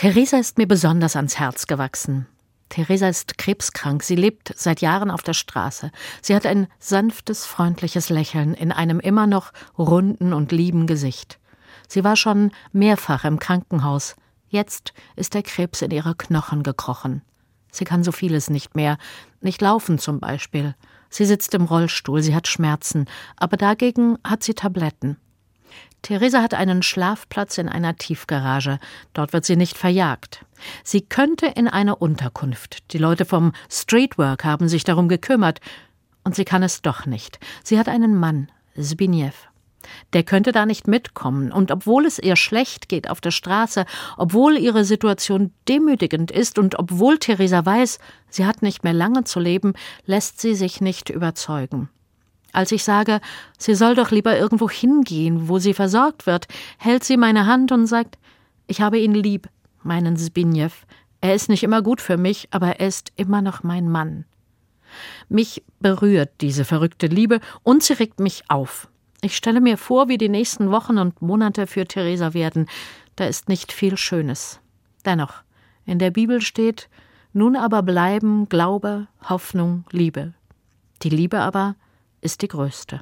Theresa ist mir besonders ans Herz gewachsen. Theresa ist krebskrank. Sie lebt seit Jahren auf der Straße. Sie hat ein sanftes, freundliches Lächeln in einem immer noch runden und lieben Gesicht. Sie war schon mehrfach im Krankenhaus. Jetzt ist der Krebs in ihre Knochen gekrochen. Sie kann so vieles nicht mehr, nicht laufen zum Beispiel. Sie sitzt im Rollstuhl, sie hat Schmerzen, aber dagegen hat sie Tabletten. Theresa hat einen Schlafplatz in einer Tiefgarage. Dort wird sie nicht verjagt. Sie könnte in eine Unterkunft. Die Leute vom Streetwork haben sich darum gekümmert. Und sie kann es doch nicht. Sie hat einen Mann, Zbigniew. Der könnte da nicht mitkommen. Und obwohl es ihr schlecht geht auf der Straße, obwohl ihre Situation demütigend ist und obwohl Theresa weiß, sie hat nicht mehr lange zu leben, lässt sie sich nicht überzeugen. Als ich sage, sie soll doch lieber irgendwo hingehen, wo sie versorgt wird, hält sie meine Hand und sagt, ich habe ihn lieb, meinen Zbigniew. Er ist nicht immer gut für mich, aber er ist immer noch mein Mann. Mich berührt diese verrückte Liebe und sie regt mich auf. Ich stelle mir vor, wie die nächsten Wochen und Monate für Theresa werden. Da ist nicht viel Schönes. Dennoch, in der Bibel steht, nun aber bleiben Glaube, Hoffnung, Liebe. Die Liebe aber ist die größte.